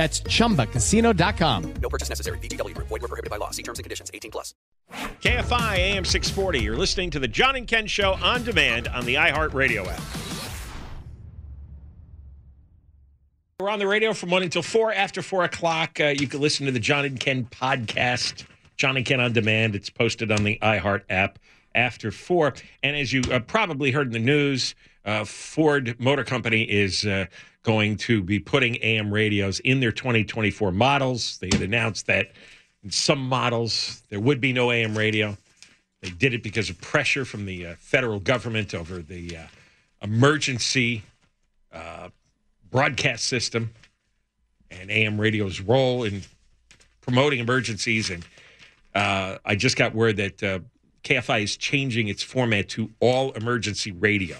That's chumbacasino.com. No purchase necessary. VGW Group. Void were prohibited by law. See terms and conditions. 18 plus. KFI AM 640. You're listening to the John and Ken Show on demand on the iHeartRadio app. We're on the radio from 1 until 4. After 4 o'clock, uh, you can listen to the John and Ken podcast, John and Ken on demand. It's posted on the iHeart app after 4. And as you uh, probably heard in the news, uh, Ford Motor Company is uh, going to be putting AM radios in their 2024 models. They had announced that in some models there would be no AM radio. They did it because of pressure from the uh, federal government over the uh, emergency uh, broadcast system and AM radio's role in promoting emergencies. And uh, I just got word that KFI is changing its format to all emergency radio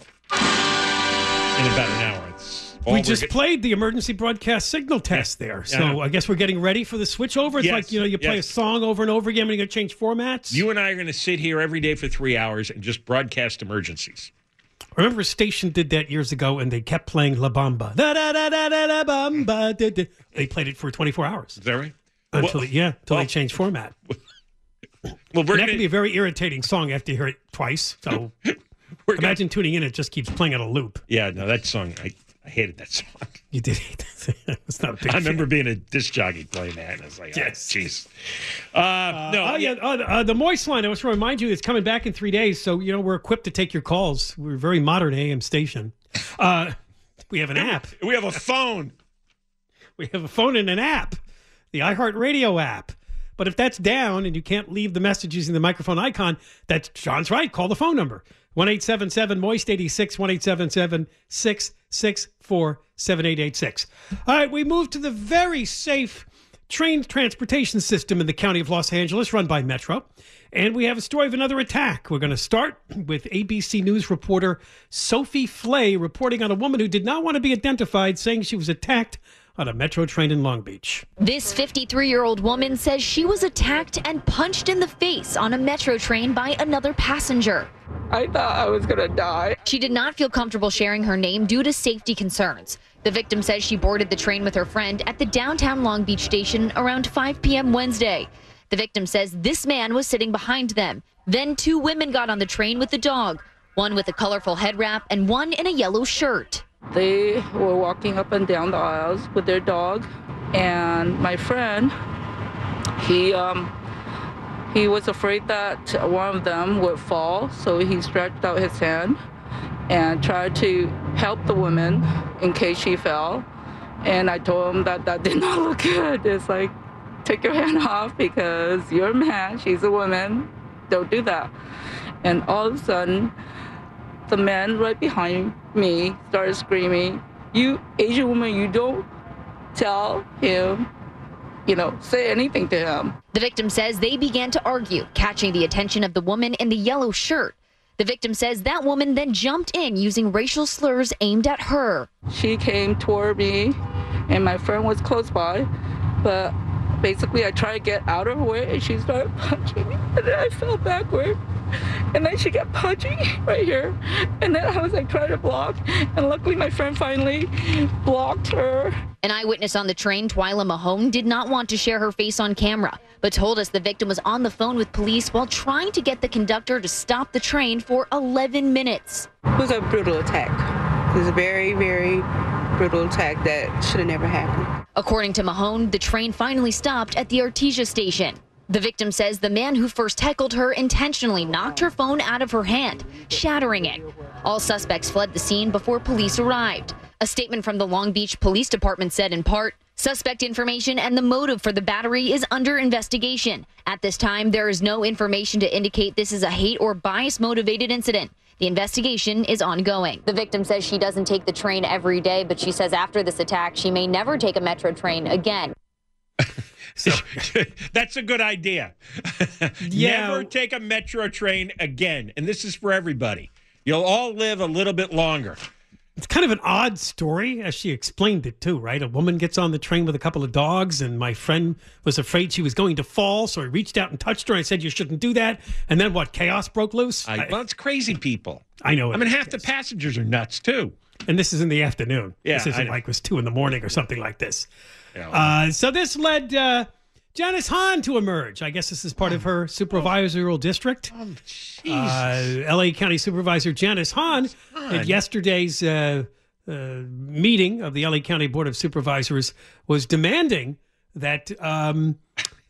in about an hour. It's we just get- played the emergency broadcast signal test there. So Yeah. I guess we're getting ready for the switch over. It's Yes, like, you know, you play yes. a song over and over again when you're going to change formats. You and I are going to sit here every day for three hours and just broadcast emergencies. I remember a station did that years ago and they kept playing La Bamba. Da, da, da, da, da, da, bamba, da, da. They played it for 24 hours. Is that right? Until, Well- yeah, until well- they changed format. Well, we're And that going can be a very irritating song after you hear it twice. So we're gonna, imagine tuning in, it just keeps playing on a loop. yeah, no, that song, I, I hated that song. You did. Hate that. It's not a big I remember fan. being a disc jockey playing that, and I was like, Yes. yes, jeez. Uh, no, Oh yeah, uh, the- uh, the Moist line. I was to remind you, it's coming back in three days. So you know we're equipped to take your calls. We're a very modern AM station. Uh, we have an app. we have a phone. We have a phone and an app, the iHeartRadio app. But if that's down and you can't leave the message using the microphone icon, that's John's right. Call the phone number one eight seven seven Moist eighty six one eight seven seven six six four seven eight eight six. All right, we move to the very safe train transportation system in the county of Los Angeles, run by Metro. And we have a story of another attack. We're going to start with ABC News reporter Sophie Flay reporting on a woman who did not want to be identified, saying she was attacked on a metro train in Long Beach. This 53 year old woman says she was attacked and punched in the face on a metro train by another passenger. I thought I was gonna die. She did not feel comfortable sharing her name due to safety concerns. The victim says she boarded the train with her friend at the downtown Long Beach station around 5 p.m. Wednesday. The victim says this man was sitting behind them. Then two women got on the train with the dog, one with a colorful head wrap and one in a yellow shirt. They were walking up and down the aisles with their dog, and my friend, he um, he was afraid that one of them would fall, so he stretched out his hand and tried to help the woman in case she fell. And I told him that that did not look good. It's like, take your hand off because you're a man, she's a woman. Don't do that. And all of a sudden, the man right behind me started screaming, You Asian woman, you don't tell him, you know, say anything to him. The victim says they began to argue, catching the attention of the woman in the yellow shirt. The victim says that woman then jumped in using racial slurs aimed at her. She came toward me, and my friend was close by, but basically I tried to get out of her way, and she started punching me, and then I fell backward. And then she kept punching right here. And then I was like trying to block. And luckily my friend finally blocked her. An eyewitness on the train, Twyla Mahone, did not want to share her face on camera, but told us the victim was on the phone with police while trying to get the conductor to stop the train for 11 minutes. It was a brutal attack. It was a very, very brutal attack that should have never happened. According to Mahone, the train finally stopped at the Artesia station. The victim says the man who first heckled her intentionally knocked her phone out of her hand, shattering it. All suspects fled the scene before police arrived. A statement from the Long Beach Police Department said in part, Suspect information and the motive for the battery is under investigation. At this time, there is no information to indicate this is a hate or bias motivated incident. The investigation is ongoing. The victim says she doesn't take the train every day, but she says after this attack, she may never take a metro train again. So that's a good idea. Yeah. Never take a metro train again. And this is for everybody. You'll all live a little bit longer. It's kind of an odd story as she explained it too, right? A woman gets on the train with a couple of dogs, and my friend was afraid she was going to fall, so he reached out and touched her. and I said, "You shouldn't do that." And then what? Chaos broke loose. I, well, it's crazy people. I know. I mean, is, half the passengers are nuts too. and this is in the afternoon. Yeah, this isn't like it was two in the morning or something like this. Yeah, well, Uh, so this led uh, Janice Hahn to emerge. I guess this is part of her supervisorial district. Oh, Uh, LA County Supervisor Janice Hahn at yesterday's uh, uh, meeting of the LA County Board of Supervisors was demanding that um,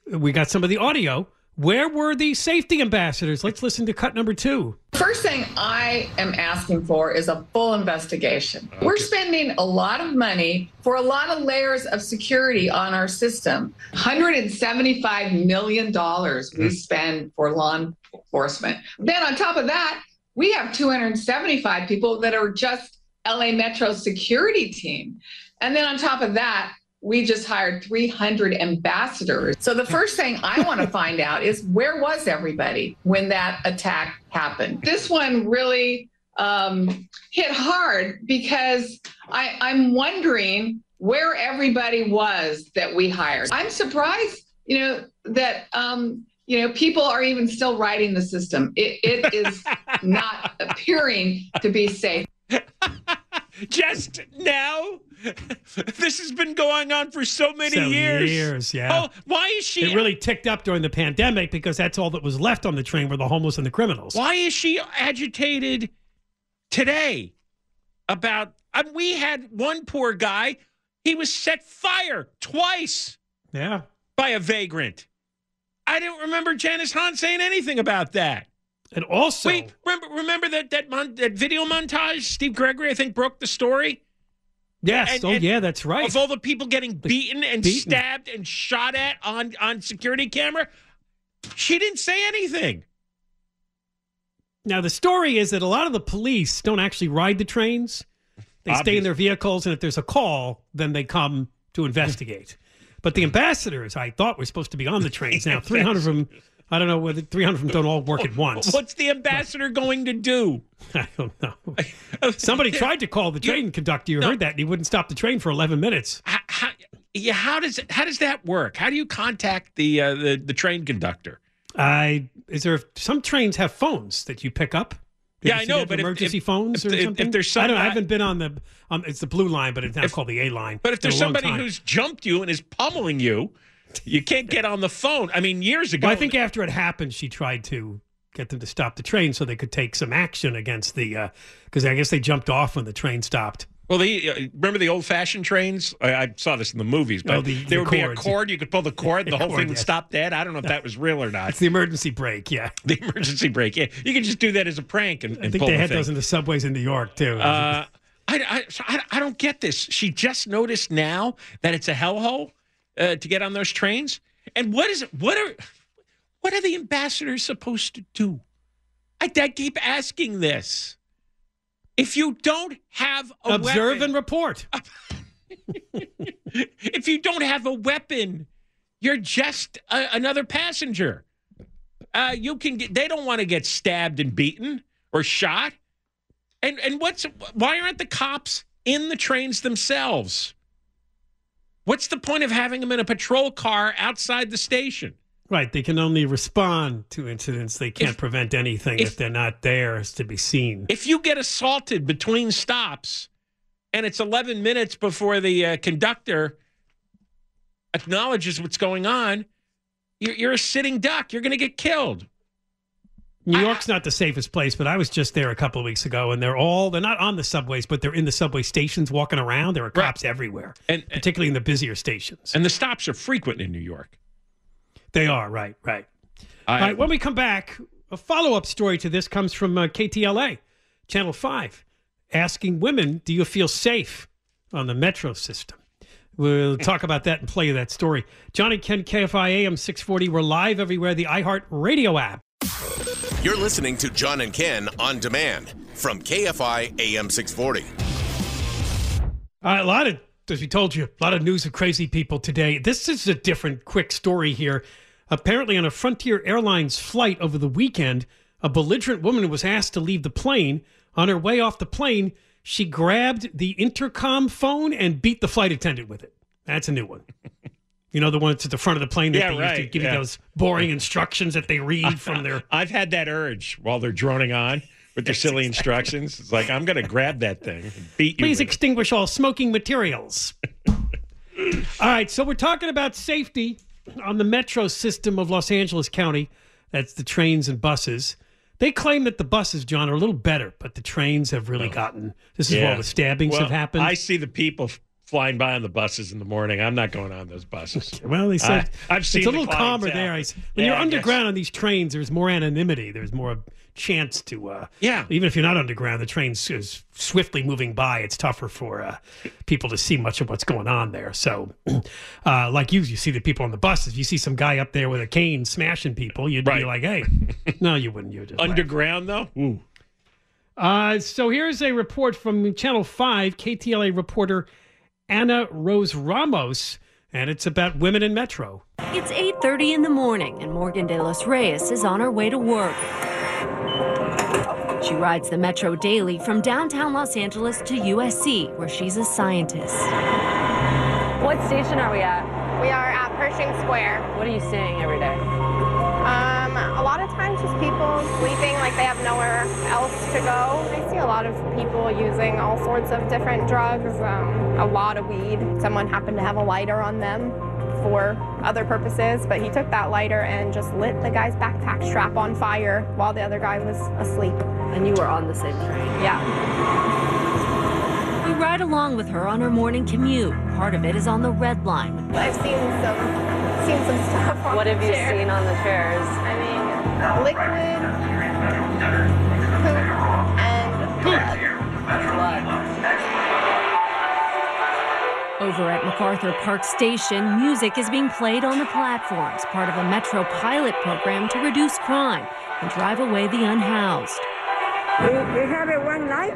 we got some of the audio. Where were the safety ambassadors? Let's listen to cut number two. First thing I am asking for is a full investigation. We're spending a lot of money for a lot of layers of security on our system. $175 million we hmm. spend for law enforcement. Then on top of that, we have 275 people that are just LA Metro security team. And then on top of that, we just hired 300 ambassadors. So the first thing I want to find out is where was everybody when that attack happened? This one really um, hit hard because I, I'm wondering where everybody was that we hired. I'm surprised, you know, that um, you know people are even still riding the system. It, it is not appearing to be safe. Just now? this has been going on for so many So years. years, yeah. Oh, why is she? It really ticked up during the pandemic because that's all that was left on the train were the homeless and the criminals. Why is she agitated today about? I mean, we had one poor guy. He was set fire twice Yeah. by a vagrant. I don't remember Janice Hahn saying anything about that. And also, Wait, remember, remember that that mon- that video montage? Steve Gregory, I think, broke the story yes, and- oh and- yeah, that's right. of all the people getting beaten and beaten. stabbed and shot at on on security camera. She didn't say anything. Now the story is that a lot of the police don't actually ride the trains. They stay in their vehicles, and if there's a call, then they come to investigate. but the ambassadors, I thought, were supposed to be on the trains. Now, 300 of them, I don't know whether 300 of them don't all work at once. What's the ambassador going to do? I don't know. Somebody tried to call the train conductor. You heard that, and he wouldn't stop the train for 11 minutes. How, how, yeah, how does how does that work? How do you contact the uh, the the train conductor? I is there some trains have phones that you pick up? You Yeah, I know, but emergency if- phones if- or if- if something. there's I don't. I somebody- haven't been on the. Um, it's the blue line, but it's now called the A line. But if there's somebody who's jumped you and is pummeling you, you can't get on the phone. I mean, years ago, Well, I think after it happened, she tried to get them to stop the train so they could take some action against the. Because I guess they jumped off when the train stopped. Well, the, uh, remember the old-fashioned trains? I, I saw this in the movies, but Oh, the- there the would be a cord. You could pull the cord, the whole cord, thing would yes. stop dead. I don't know if that was real or not. It's the emergency brake. Yeah, the emergency brake. Yeah, you can just do that as a prank and, I and think pull they the had thing. those in the subways in New York too. Uh, I, I, I, I don't get this. She just noticed now that it's a hellhole uh, to get on those trains. And what is it? What are what are the ambassadors supposed to do? I, I keep asking this. If you don't have a Observe weapon, and report. if you don't have a weapon, you're just a, another passenger. Uh, you can get. They don't want to get stabbed and beaten or shot. And and what's why aren't the cops in the trains themselves? What's the point of having them in a patrol car outside the station? Right, they can only respond to incidents. They can't If- prevent anything if, if- they're not there as to be seen. If you get assaulted between stops, and it's 11 minutes before the uh, conductor acknowledges what's going on, you're, you're a sitting duck. You're going to get killed. New York's not the safest place, but I was just there a couple of weeks ago, and they're all they're not on the subways, but they're in the subway stations walking around. There are cops everywhere, And, and particularly in the busier stations. and the stops are frequent in New York. They are right, right. I, All right, when we come back, a follow up story to this comes from uh, KTLA, Channel 5, asking women, Do you feel safe on the metro system? We'll talk about that and play that story. Johnny Ken KFI AM 640. We're live everywhere. The iHeart Radio app. You're listening to John and Ken on demand from KFI AM 640. All right, a lot of, as we told you, a lot of news of crazy people today. This is a different, quick story here. Apparently, on a Frontier Airlines flight over the weekend, a belligerent woman was asked to leave the plane. On her way off the plane, she grabbed the intercom phone and beat the flight attendant with it. That's a new one. You know, the one that's at the front of the plane that Yeah, they used to give yeah. you those boring instructions that they read from their. I've had that urge while they're droning on with their silly instructions. It's like I'm going to grab that thing and beat you. Please with it. extinguish all smoking materials. all right, so we're talking about safety on the metro system of Los Angeles County. That's the trains and buses. They claim that the buses, John, are a little better, but the trains have really oh. gotten. This is where all the stabbings Well, have happened. I see the people flying by on the buses in the morning. I'm not going on those buses. Well, they said I, have seen it's a the little calmer clientele. there. I when Yeah, you're underground on these trains, there's more anonymity. There's more chance to. Uh, Yeah. Even if you're not underground, the train's is swiftly moving by. It's tougher for uh, people to see much of what's going on there. So, uh, like you, you see the people on the buses. You see some guy up there with a cane smashing people. You'd be like, "Hey, no, you wouldn't. You would just laugh. Underground though. Ooh. Uh, so here's a report from Channel 5, KTLA reporter Annie Rose Ramos, and it's about women in Metro. It's 8:30 in the morning and Morgan De Los Reyes is on her way to work. She rides the Metro daily from downtown Los Angeles to USC, where she's a scientist. What station are we at? We are at Pershing Square. What are you seeing every day? Um, just people sleeping like they have nowhere else to go. I see a lot of people using all sorts of different drugs, um, a lot of weed. Someone happened to have a lighter on them for other purposes, but he took that lighter and just lit the guy's backpack strap on fire while the other guy was asleep. And you were on the same train. Yeah. We ride along with her on her morning commute. Part of it is on the red line. I've seen some seen some stuff on What the have you chair. seen on the chairs? I mean, liquid, poop, and blood. Over at MacArthur Park Station, music is being played on the platforms, part of a Metro pilot program to reduce crime and drive away the unhoused. We, we have it one night.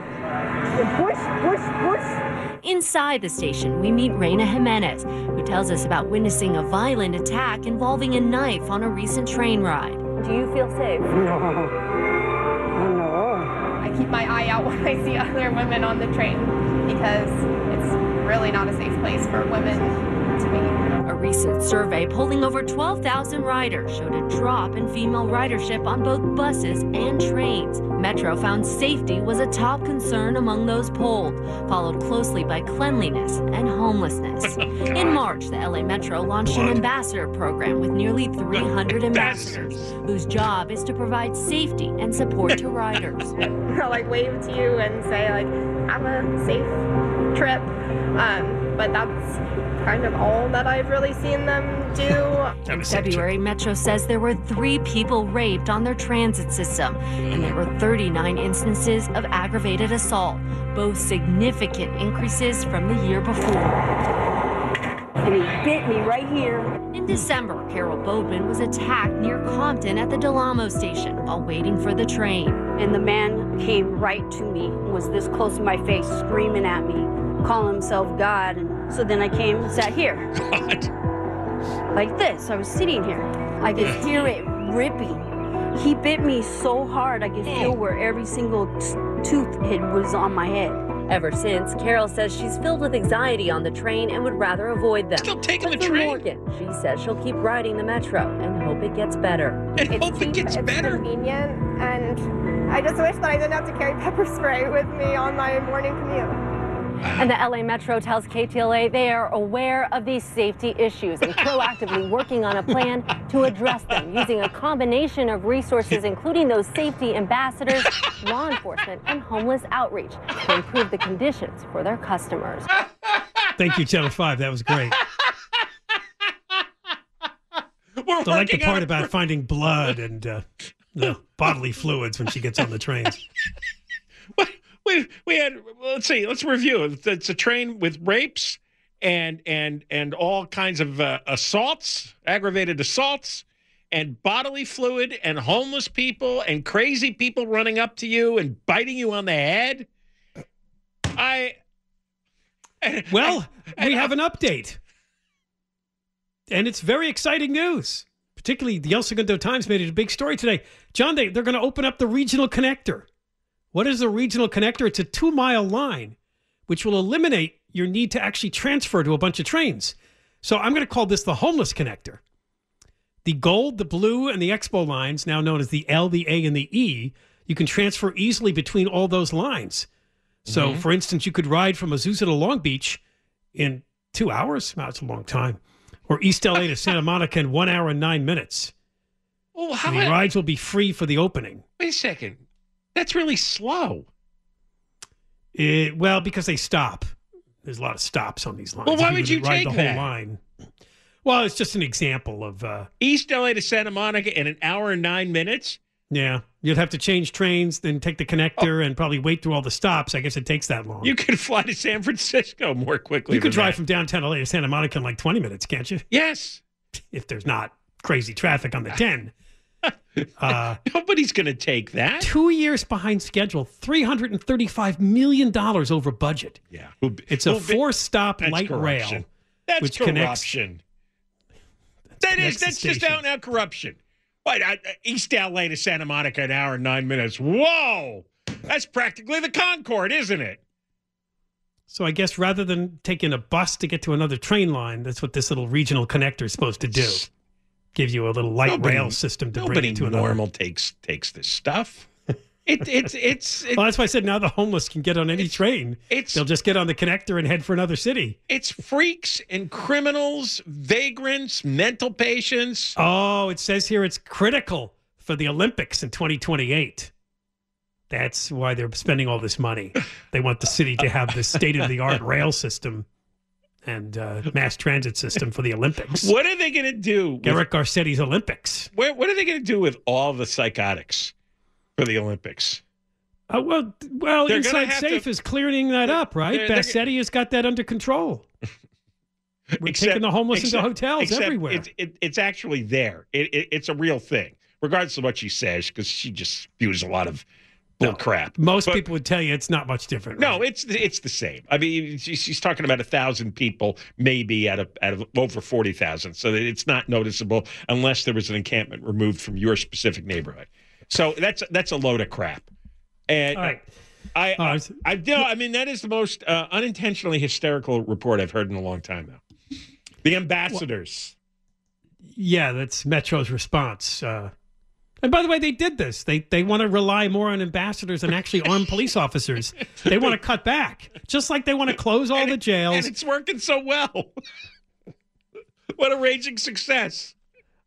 You push, push, push. Inside the station, we meet Reina Jimenez, who tells us about witnessing a violent attack involving a knife on a recent train ride. Do you feel safe? No. No. I keep my eye out when I see other women on the train because it's really not a safe place for women to be. A recent survey polling over 12,000 riders showed a drop in female ridership on both buses and trains. Metro found safety was a top concern among those polled, followed closely by cleanliness and homelessness. in March, the LA Metro launched an ambassador program with nearly 300 ambassadors, whose job is to provide safety and support to riders. I'll like wave to you and say like, have a safe trip. Um, but that's kind of all that I've really seen them do. In February, Metro says there were three people raped on their transit system, and there were 39 instances of aggravated assault, both significant increases from the year before. And he bit me right here. In December, Carol Bodman was attacked near Compton at the Del Amo station while waiting for the train. And the man came right to me, was this close to my face, screaming at me, calling himself God. And so then I came and sat here. Like this. I was sitting here. I could mm. hear it ripping. He bit me so hard, I could feel mm. where every single t- tooth hit was on my head. Ever since, Carol says she's filled with anxiety on the train and would rather avoid them. Still taking but the for train? Morgan, she says she'll keep riding the metro and hope it gets better. And hope it gets it's better. convenient, and I just wish that I didn't have to carry pepper spray with me on my morning commute. And the LA Metro tells KTLA they are aware of these safety issues and proactively working on a plan to address them using a combination of resources, including those safety ambassadors, law enforcement, and homeless outreach to improve the conditions for their customers. Thank you, Channel 5. That was great. We're I like the part it. about finding blood and uh, the bodily fluids when she gets on the trains. we we had let's see let's review it's a train with rapes and and and all kinds of uh, assaults, aggravated assaults, and bodily fluid, and homeless people, and crazy people running up to you and biting you on the head. I Well, we have an update. And it's very exciting news. Particularly the El Segundo Times made it a big story today. John, they, they're going to open up the regional connector. What is the regional connector? It's a two mile line, which will eliminate your need to actually transfer to a bunch of trains. So I'm going to call this the homeless connector. The gold, the blue, and the expo lines, now known as the L, the A, and the E, you can transfer easily between all those lines. So, Mhm. for instance, you could ride from Azusa to Long Beach in two hours. Wow, that's a long time. Or East LA to Santa Monica in one hour and nine minutes. Well, how And the rides will be free for the opening. Wait a second. That's really slow. It, well, because they stop. There's a lot of stops on these lines. Well, why would you ride take the that? whole line? Well, it's just an example of. Uh, East LA to Santa Monica in an hour and nine minutes. yeah, you'd have to change trains, then take the connector, and probably wait through all the stops. I guess it takes that long. Oh. You could fly to San Francisco more quickly. You could drive that. from downtown LA to Santa Monica in like 20 minutes, can't you? Yes. If there's not crazy traffic on the 10. Uh, Nobody's going to take that. two years behind schedule, $335 million over budget. Yeah. It's a four stop light corruption. rail. That's which corruption. That is. connects That's just out and out corruption. What? uh, uh, East LA to Santa Monica, an hour and nine minutes. Whoa. That's practically the Concorde, isn't it? So I guess rather than taking a bus to get to another train line, that's what this little regional connector is supposed to do. Give you a little light Nobody- rail system to bring you to another. normal takes takes this stuff. It, it's it's it, Well, that's why I said now the homeless can get on any train. it's- They'll just get on the connector and head for another city. it's freaks and criminals, vagrants, mental patients. Oh, it says here it's critical for the Olympics in 2028. That's why they're spending all this money. They want the city to have this state of the art rail system and uh, mass transit system for the Olympics. What are they going to do? With, Eric Garcetti's Olympics. what, what are they going to do with all the psychotics for the Olympics? Uh, well, well, They're Inside Safe to- is clearing that up, right? they're- they're- has got that under control. We're taking the homeless into hotels everywhere. It's, it, it's actually there. It, it, it's a real thing, regardless of what she says, because she just spews a lot of bull crap. Most But- people would tell you it's not much different. No, it's it's the same. I mean, she's talking about a thousand people, maybe out of out of over forty thousand. So it's not noticeable unless there was an encampment removed from your specific neighborhood. So that's that's a load of crap. And All right. I, I, right. I, no, I mean that is the most uh, unintentionally hysterical report I've heard in a long time now. The ambassadors. Yeah, that's Metro's response. Uh, and by the way, they did this. They they want to rely more on ambassadors than actually armed police officers. They want to cut back, just like they want to close all the jails. and it's working so well. what a raging success!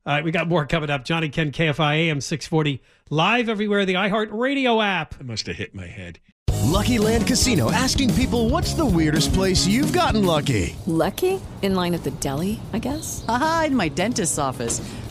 All right, we got more coming up. Johnny Ken KFI AM 640 live everywhere. The iHeart Radio app. I must have hit my head. Lucky Land Casino asking people what's the weirdest place you've gotten lucky? Lucky? In line at the deli, I guess? Aha, in my dentist's office.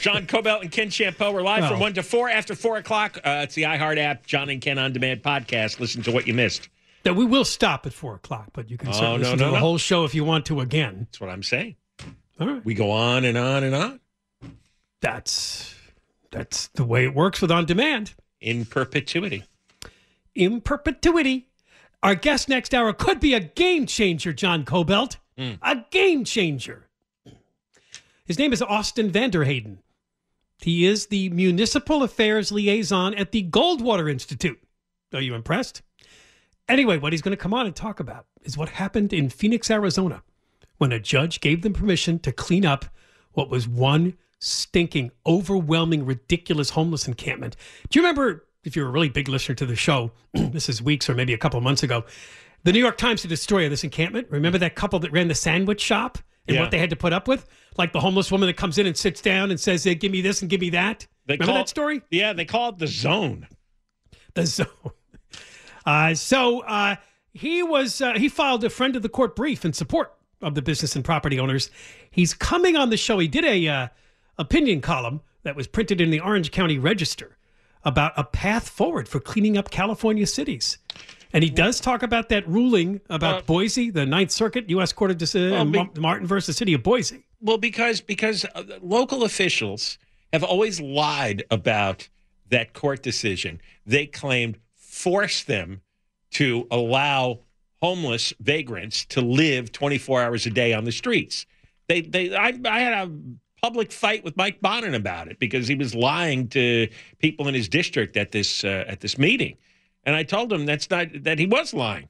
John Kobylt and Ken Chiampou. We're live from 1 to 4 after 4 o'clock. Uh, it's the iHeart app, John and Ken On Demand podcast. Listen to what you missed. That we will stop at four o'clock, but you can Oh, certainly no, listen no, to the whole show if you want to again. That's what I'm saying. All right. We go on and on and on That's that's the way it works with on demand. in perpetuity. In perpetuity. Our guest next hour could be a game changer, John Kobylt. Hmm. A game changer. His name is Austin Vanderhayden. He is the Municipal Affairs Liaison at the Goldwater Institute. Are you impressed? Anyway, what he's going to come on and talk about is what happened in Phoenix, Arizona, when a judge gave them permission to clean up what was one stinking, overwhelming, ridiculous homeless encampment. Do you remember, if you're a really big listener to the show, this is weeks or maybe a couple months ago, the New York Times did a story of this encampment. Remember that couple that ran the sandwich shop and Yeah. what they had to put up with. Like the homeless woman that comes in and sits down and says, hey, "Give me this and give me that." They Remember call- that story? Yeah, they call it the zone. The zone. Uh, so uh, he was uh, he filed a friend of the court brief in support of the business and property owners. He's coming on the show. He did a uh, opinion column that was printed in the Orange County Register about a path forward for cleaning up California cities. And he does talk about that ruling about Boise, the Ninth Circuit, U.S. Court of Decision, Well, Martin versus City of Boise. Well, because because uh, local officials have always lied about that court decision. They claimed forced them to allow homeless vagrants to live 24 hours a day on the streets. They they I, I had a public fight with Mike Bonin about it because he was lying to people in his district at this uh, at this meeting, and I told him that's not that he was lying.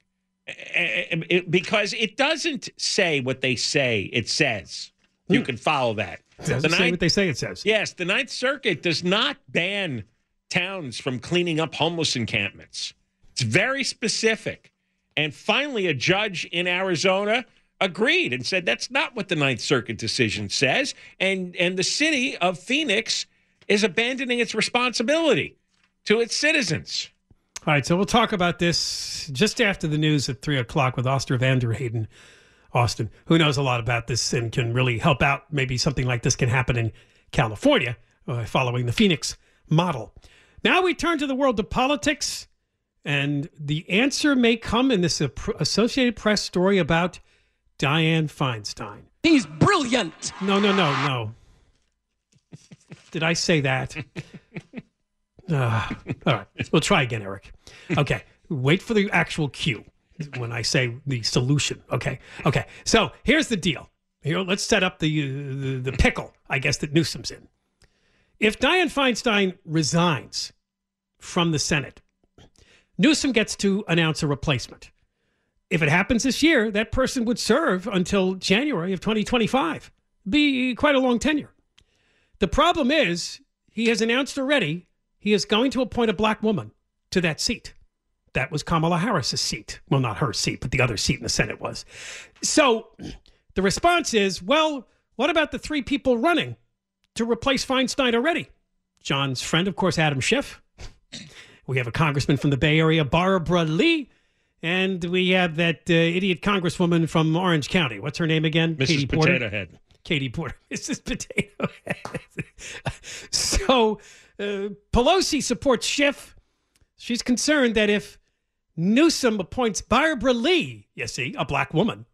Because it doesn't say what they say it says. Hmm. You can follow that. It The say Ninth- what they say it says. Yes, the Ninth Circuit does not ban towns from cleaning up homeless encampments. It's very specific. And finally, a judge in Arizona agreed and said that's not what the Ninth Circuit decision says. And and the city of Phoenix is abandoning its responsibility to its citizens. All right, so we'll talk about this just after the news at three o'clock with Oster Vanderhayden, Austin, who knows a lot about this and can really help out. Maybe something like this can happen in California, uh, following the Phoenix model. Now we turn to the world of politics, and the answer may come in this Associated Press story about Dianne Feinstein. He's brilliant. No, no, no, no. Did I say that? Ah, all right, we'll try again, Eric. Okay, wait for the actual cue when I say the solution. Okay, okay. So here's the deal. Here, let's set up the uh, the, the pickle, I guess that Newsom's in. If Dianne Feinstein resigns from the Senate, Newsom gets to announce a replacement. If it happens this year, that person would serve until January of 2025. Be quite a long tenure. The problem is, he has announced already he is going to appoint a black woman to that seat. That was Kamala Harris's seat. Well, not her seat, but the other seat in the Senate was. So the response is, well, what about the three people running to replace Feinstein already? John's friend, of course, Adam Schiff. We have a congressman from the Bay Area, Barbara Lee. And we have that uh, idiot congresswoman from Orange County. What's her name again? Mrs. Katie Porter. Potato Head. Katie Porter. Mrs. Potato Head. so uh, Pelosi supports Schiff. She's concerned that if Newsom appoints Barbara Lee, you see, a black woman,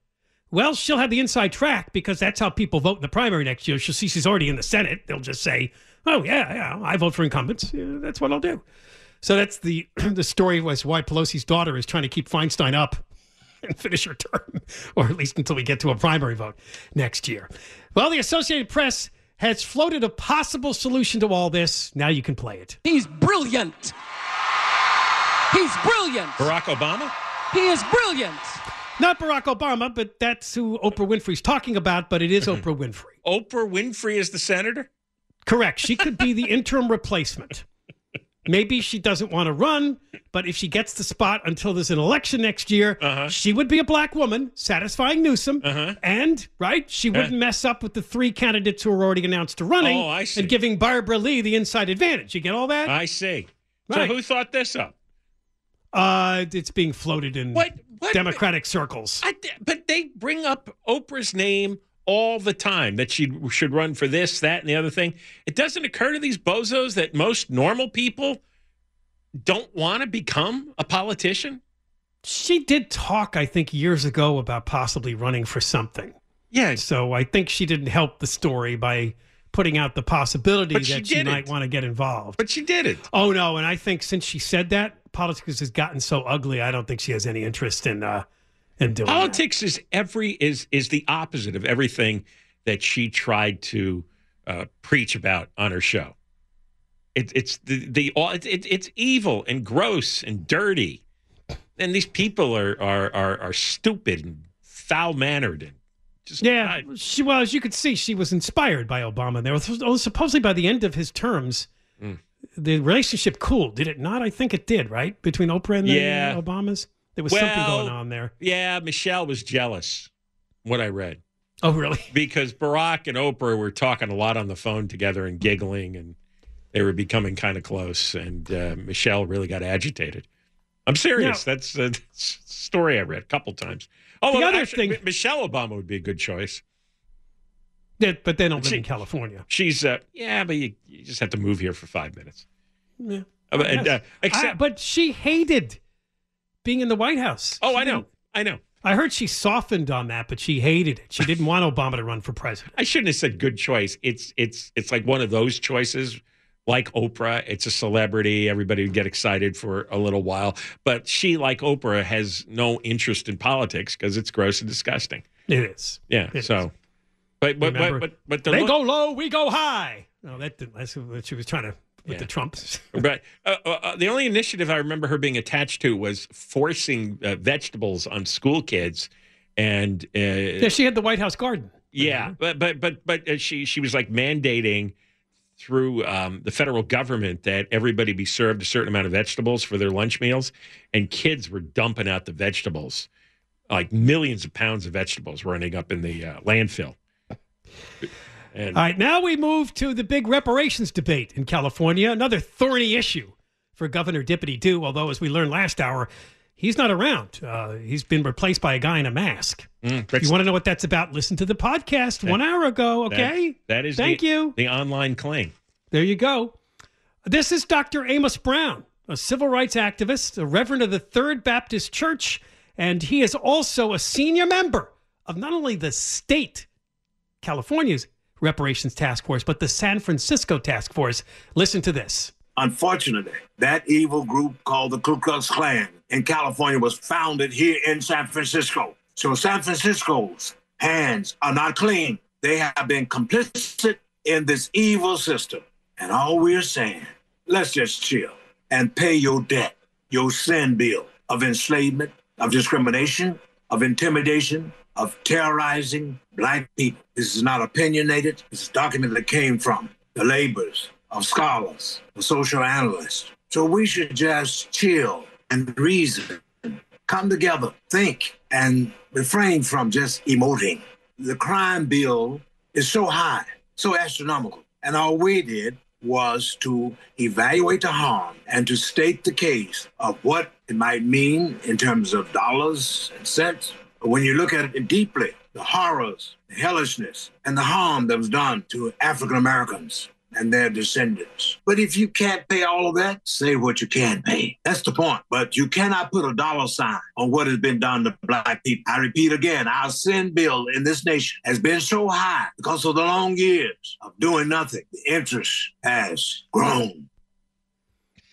well, she'll have the inside track because that's how people vote in the primary next year. She'll see she's already in the Senate. They'll just say, "Oh yeah, yeah, I vote for incumbents. Yeah, that's what I'll do." So that's the the story was why Pelosi's daughter is trying to keep Feinstein up and finish her term, or at least until we get to a primary vote next year. Well, the Associated Press has floated a possible solution to all this. Now you can play it. He's brilliant. He's brilliant. Barack Obama? He is brilliant. Not Barack Obama, but that's who Oprah Winfrey's talking about, but it is Oprah Winfrey. Oprah Winfrey is the senator? Correct. She could be the interim replacement. Maybe she doesn't want to run, but if she gets the spot until there's an election next year, Uh-huh. she would be a black woman, satisfying Newsom, and right, she wouldn't mess up with the three candidates who are already announced to running, Oh, I see. and giving Barbara Lee the inside advantage. You get all that? I see. So who thought this up? Uh, it's being floated in What- what- Democratic circles. I, but they bring up Oprah's name all the time that she should run for this, that, and the other thing. It doesn't occur to these bozos that most normal people don't want to become a politician. She did talk, I think, years ago about possibly running for something. Yeah. So I think she didn't help the story by putting out the possibility But she that she didn't. might want to get involved. But she did it. Oh no, and I think since she said that, politics has gotten so ugly. I don't think she has any interest in uh in doing. Politics is every is is the opposite of everything that she tried to uh, preach about on her show. It, it's the the all it, it, it's evil and gross and dirty, and these people are are are, are stupid and foul mannered and just Yeah, she well, as you could see, she was inspired by Obama. There was oh, supposedly by the end of his terms. The relationship cooled. Did it not? I think it did. Right between Oprah and the Yeah. uh, Obamas, there was something going on there. Yeah, Michelle was jealous. What I read, Oh, really? Because Barack and Oprah were talking a lot on the phone together and giggling, and they were becoming kind of close. And uh, Michelle really got agitated. I'm serious. Now- That's a story I read a couple times. Oh, The well, other actually, thing- Michelle Obama would be a good choice. But they don't live in California. She's uh, yeah, but you, you just have to move here for five minutes. Yeah. Uh, but, uh, except, I- but she hated being in the White House. oh, She I know, I know. I heard she softened on that, but she hated it. She didn't want Obama to run for president. I shouldn't have said good choice. It's it's it's like one of those choices, like Oprah. It's a celebrity. Everybody would get excited for a little while, but she, like Oprah, has no interest in politics because it's gross and disgusting. It is. Yeah. It so, but but, but Remember, but but the they look- go low, we go high. No, that didn't, that's what she was trying to with Yeah. the Trumps. But uh, uh, uh, the only initiative I remember her being attached to was forcing uh, vegetables on school kids, and uh, yeah, she had the White House garden. Yeah, but but but but uh, she she was like mandating through um, the federal government that everybody be served a certain amount of vegetables for their lunch meals, and kids were dumping out the vegetables, like millions of pounds of vegetables running up in the uh, landfill. And All right, now we move to the big reparations debate in California, another thorny issue for Governor Dippity Doo, although, as we learned last hour, he's not around. Uh, he's been replaced by a guy in a mask. Mm, if you want to know what that's about, listen to the podcast one hour ago, that- okay? that is Thank the, you. the online claim. There you go. This is Dr. Amos Brown, a civil rights activist, a reverend of the Third Baptist Church, and he is also a senior member of not only the state, California's reparations task force, but the San Francisco task force. Listen to this. Unfortunately, that evil group called the Ku Klux Klan in California was founded here in San Francisco. So San Francisco's hands are not clean. They have been complicit in this evil system. And all we're saying, let's just chill and pay your debt, your sin bill of enslavement, of discrimination, of intimidation, of terrorizing black people. This is not opinionated. Is a document that came from the labors of scholars, the social analysts. So we should just chill and reason, come together, think, and refrain from just emoting. The crime bill is so high, so astronomical. And all we did was to evaluate the harm and to state the case of what it might mean in terms of dollars and cents. But when you look at it deeply, the horrors, the hellishness, and the harm that was done to African Americans and their descendants. But if you can't pay all of that, say what you can pay. That's the point. But you cannot put a dollar sign on what has been done to black people. I repeat again, our sin bill in this nation has been so high because of the long years of doing nothing. The interest has grown.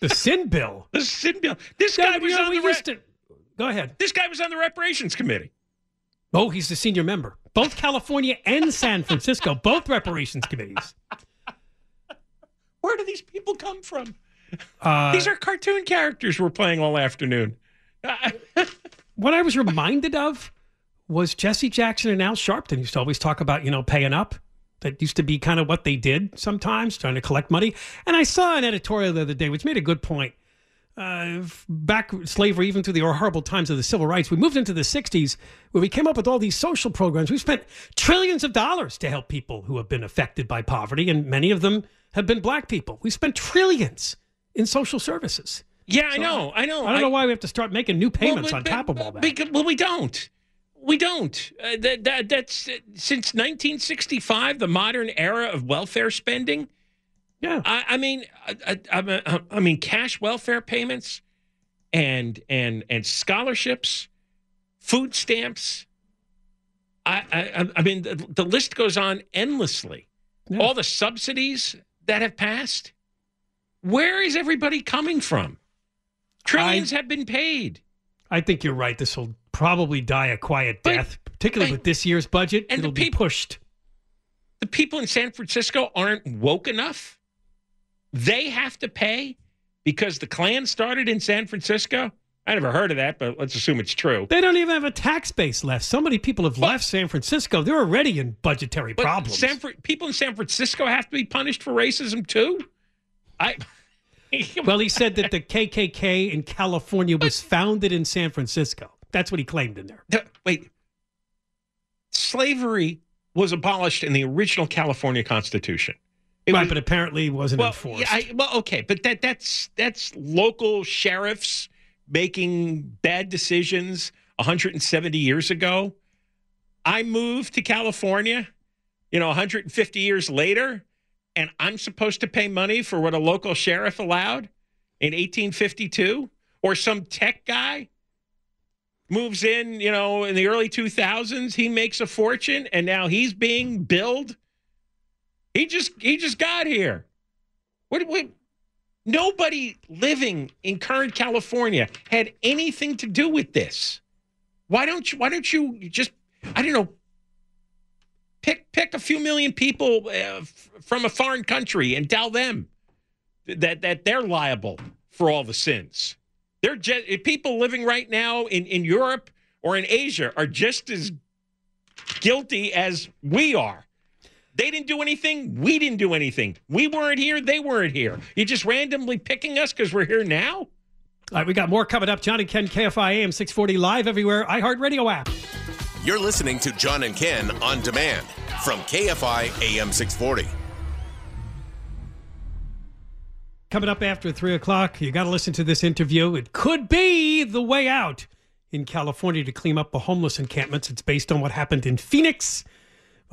The sin bill. The sin bill. This guy was on the re- used to- Go ahead. This guy was on the reparations committee. Oh, he's the senior member. Both California and San Francisco, both reparations committees. Where do these people come from? Uh, These are cartoon characters we're playing all afternoon. what I was reminded of was Jesse Jackson and Al Sharpton used to always talk about, you know, paying up. That used to be kind of what they did sometimes, trying to collect money. And I saw an editorial the other day which made a good point. Uh, back slavery, even through the horrible times of the civil rights, we moved into the 60s where we came up with all these social programs. We spent trillions of dollars to help people who have been affected by poverty, and many of them have been black people. We spent trillions in social services. Yeah, I know, I know. I don't know why we have to start making new payments Well, on but- top of all that. Because, well, we don't. We don't. Uh, that, that that's uh, since 1965, the modern era of welfare spending. Yeah. I, I mean, I, I, I, mean, cash welfare payments, and and and scholarships, food stamps. I I, I mean, the, the list goes on endlessly. All the subsidies that have passed. Where is everybody coming from? Trillions have been paid. I think you're right. This will probably die a quiet death, particularly with this year's budget. and It'll be pushed. the people in San Francisco aren't woke enough. They have to pay because the Klan started in San Francisco. I never heard of that, but let's assume it's true. They don't even have a tax base left. So many people have left San Francisco. They're already in budgetary But problems. San people in San Francisco have to be punished for racism too. I well, he said that the KKK in California was founded in San Francisco. That's what he claimed in there. wait, slavery was abolished in the original California Constitution. It right, was- but apparently wasn't well, enforced. Yeah, I, well, okay, but that that's that's local sheriffs making bad decisions 170 years ago. I moved to California, you know, 150 years later, and I'm supposed to pay money for what a local sheriff allowed in 1852, or some tech guy moves in, you know, in the early 2000s, he makes a fortune, and now he's being billed. He just he just got here. What, what nobody living in current California had anything to do with this. Why don't you why don't you just I don't know pick pick a few million people uh, f- from a foreign country and tell them that that they're liable for all the sins. They're just people living right now in in Europe or in Asia are just as guilty as we are. They didn't do anything. We didn't do anything. We weren't here. They weren't here. You're just randomly picking us because we're here now? All right, we got more coming up. Johnny Ken, KFI AM 640 live everywhere. iHeartRadio app. You're listening to John and Ken on demand from KFI AM 640. Coming up after 3 o'clock, you got to listen to this interview. It could be the way out in California to clean up the homeless encampments. It's based on what happened in Phoenix.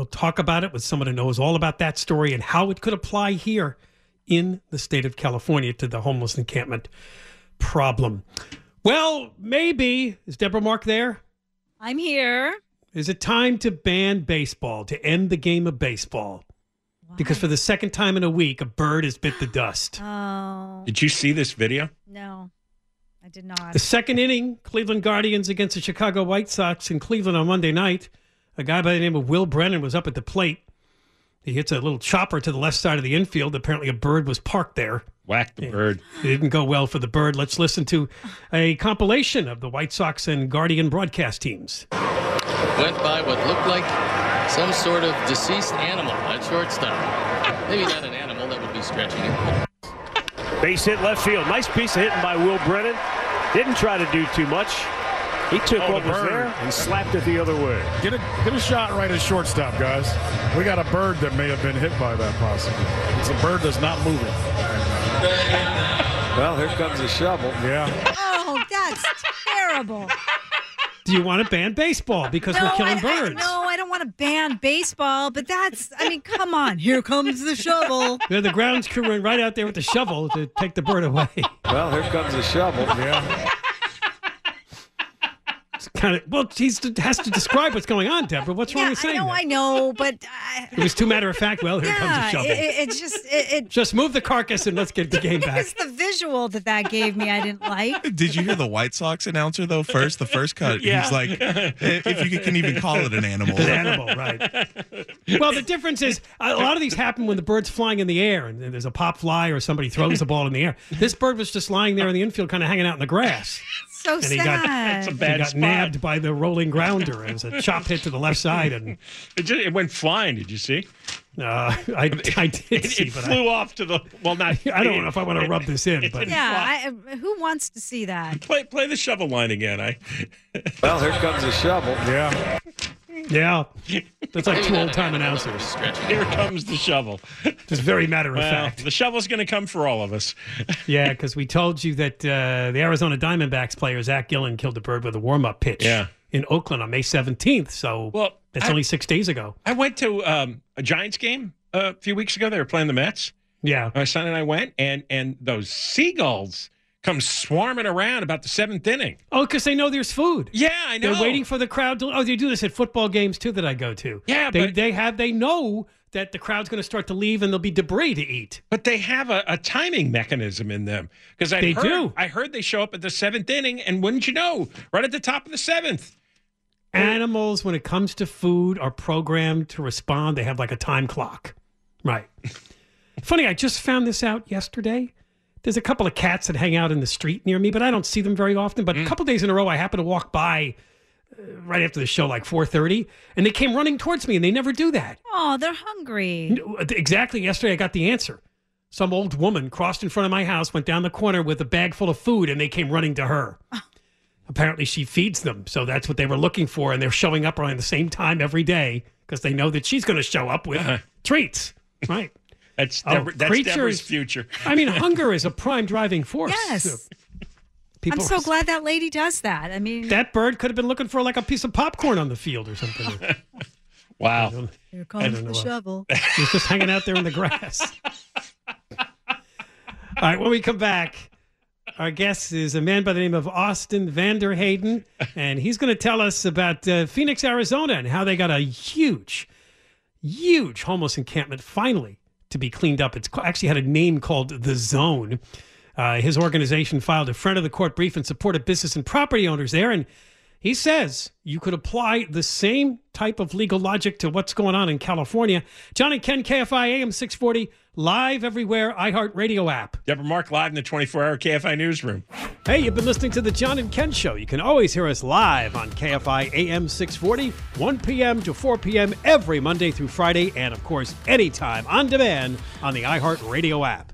We'll talk about it with someone who knows all about that story and how it could apply here in the state of California to the homeless encampment problem. Well, maybe. Is Deborah Mark there? I'm here. Is it time to ban baseball, to end the game of baseball? Because for the second time in a week, a bird has bit the dust. Oh, Did you see this video? no. I did not. The second inning, Cleveland Guardians against the Chicago White Sox in Cleveland on Monday night. A guy by the name of Will Brennan was up at the plate. He hits a little chopper to the left side of the infield. Apparently, a bird was parked there. Whack the bird. It didn't go well for the bird. Let's listen to a compilation of the White Sox and Guardian broadcast teams. went by what looked like some sort of deceased animal at shortstop. Maybe not an animal, that would be stretching it. Base hit left field. Nice piece of hitting by Will Brennan. Didn't try to do too much. He took Oh, what the was bird. there and slapped it the other way. Get a get a shot right at shortstop, guys. We got a bird that may have been hit by that possibly. It's a bird that's not moving. Well, here comes the shovel. Yeah. Oh, that's terrible. Do you want to ban baseball because no, we're killing I, I- birds? no, I don't want to ban baseball, but that's, I mean, come on. Here comes the shovel. Yeah, the grounds crew went right out there with the shovel to take the bird away. Well, here comes the shovel. Yeah. It's kind of well, he has to describe what's going on, Deborah. What's wrong yeah, with I saying know, that? I know, but I, It was too matter of fact. Well, here comes yeah, the shovel. it, it- it's just, it, it, Just move the carcass and let's get the game back. it's the visual that that gave me I didn't like. Did you hear the White Sox announcer though? First, the first cut, Yeah. he's like, if you can even call it an animal. An animal, right? Well, the difference is a lot of these happen when the bird's flying in the air and there's a pop fly or somebody throws the ball in the air. This bird was just lying there in the infield, kind of hanging out in the grass. So and sad. he got, That's a bad he got spot. nabbed by the rolling grounder. It was a chop hit to the left side, and It, just, it went flying. Did you see? uh, I, I did It, see, it but flew off to the well. Not. I, I don't know if I want to rub this in, but Yeah, I, who wants to see that? Play play the shovel line again. I. Well, here comes the shovel. Yeah. Yeah, that's like two old time announcers. Here comes the shovel. Just very matter of Well, fact. the shovel's going to come for all of us. Yeah, because we told you that uh, the Arizona Diamondbacks player Zac Gallen killed a bird with a warm up pitch. Yeah. in Oakland on May seventeenth. So Well, that's I- only six days ago. I went to um, a Giants game a few weeks ago. They were playing the Mets. Yeah, My son and I went, and and those seagulls come swarming around about the seventh inning. Oh, because they know there's food. Yeah, I know. They're waiting for the crowd to. Oh, they do this at football games too that I go to. Yeah, they but- they have they know that the crowd's going to start to leave and there'll be debris to eat. But they have a, a timing mechanism in them because I They heard, do. I heard they show up at the seventh inning, and wouldn't you know, right at the top of the seventh. Animals, when it comes to food, are programmed to respond. They have like a time clock. Right. Funny, I just found this out yesterday. There's a couple of cats that hang out in the street near me, but I don't see them very often. Mm. But a couple days in a row, I happen to walk by uh, right after the show, like 4:30, and they came running towards me, and they never do that. Oh, they're hungry. Exactly. Yesterday, I got the answer. Some old woman crossed in front of my house, went down the corner with a bag full of food, and they came running to her. Apparently, she feeds them, so that's what they were looking for, and they're showing up around the same time every day because they know that she's going to show up with treats. Right. That's Oh, Deborah, that's creatures- Deborah's future. I mean, hunger is a prime driving force. Yes. People I'm so glad that lady does that. I mean, that bird could have been looking for like a piece of popcorn on the field or something. Wow. here I comes don't the shovel. He's just hanging out there in the grass. All right, when we come back, our guest is a man by the name of Austin Vander Hayden, and he's going to tell us about uh, Phoenix, Arizona, and how they got a huge, huge homeless encampment finally to be cleaned up. It's actually had a name called The Zone. Uh, his organization filed a friend of the court brief in support of business and property owners there, and he says you could apply the same type of legal logic to what's going on in California. John and Ken, KFI AM 640, live everywhere, iHeartRadio app. Deborah Mark live in the 24 hour KFI newsroom. Hey, you've been listening to the John and Ken Show. You can always hear us live on KFI AM 640, 1 p.m. to 4 p.m. every Monday through Friday, and of course, anytime on demand on the iHeartRadio app.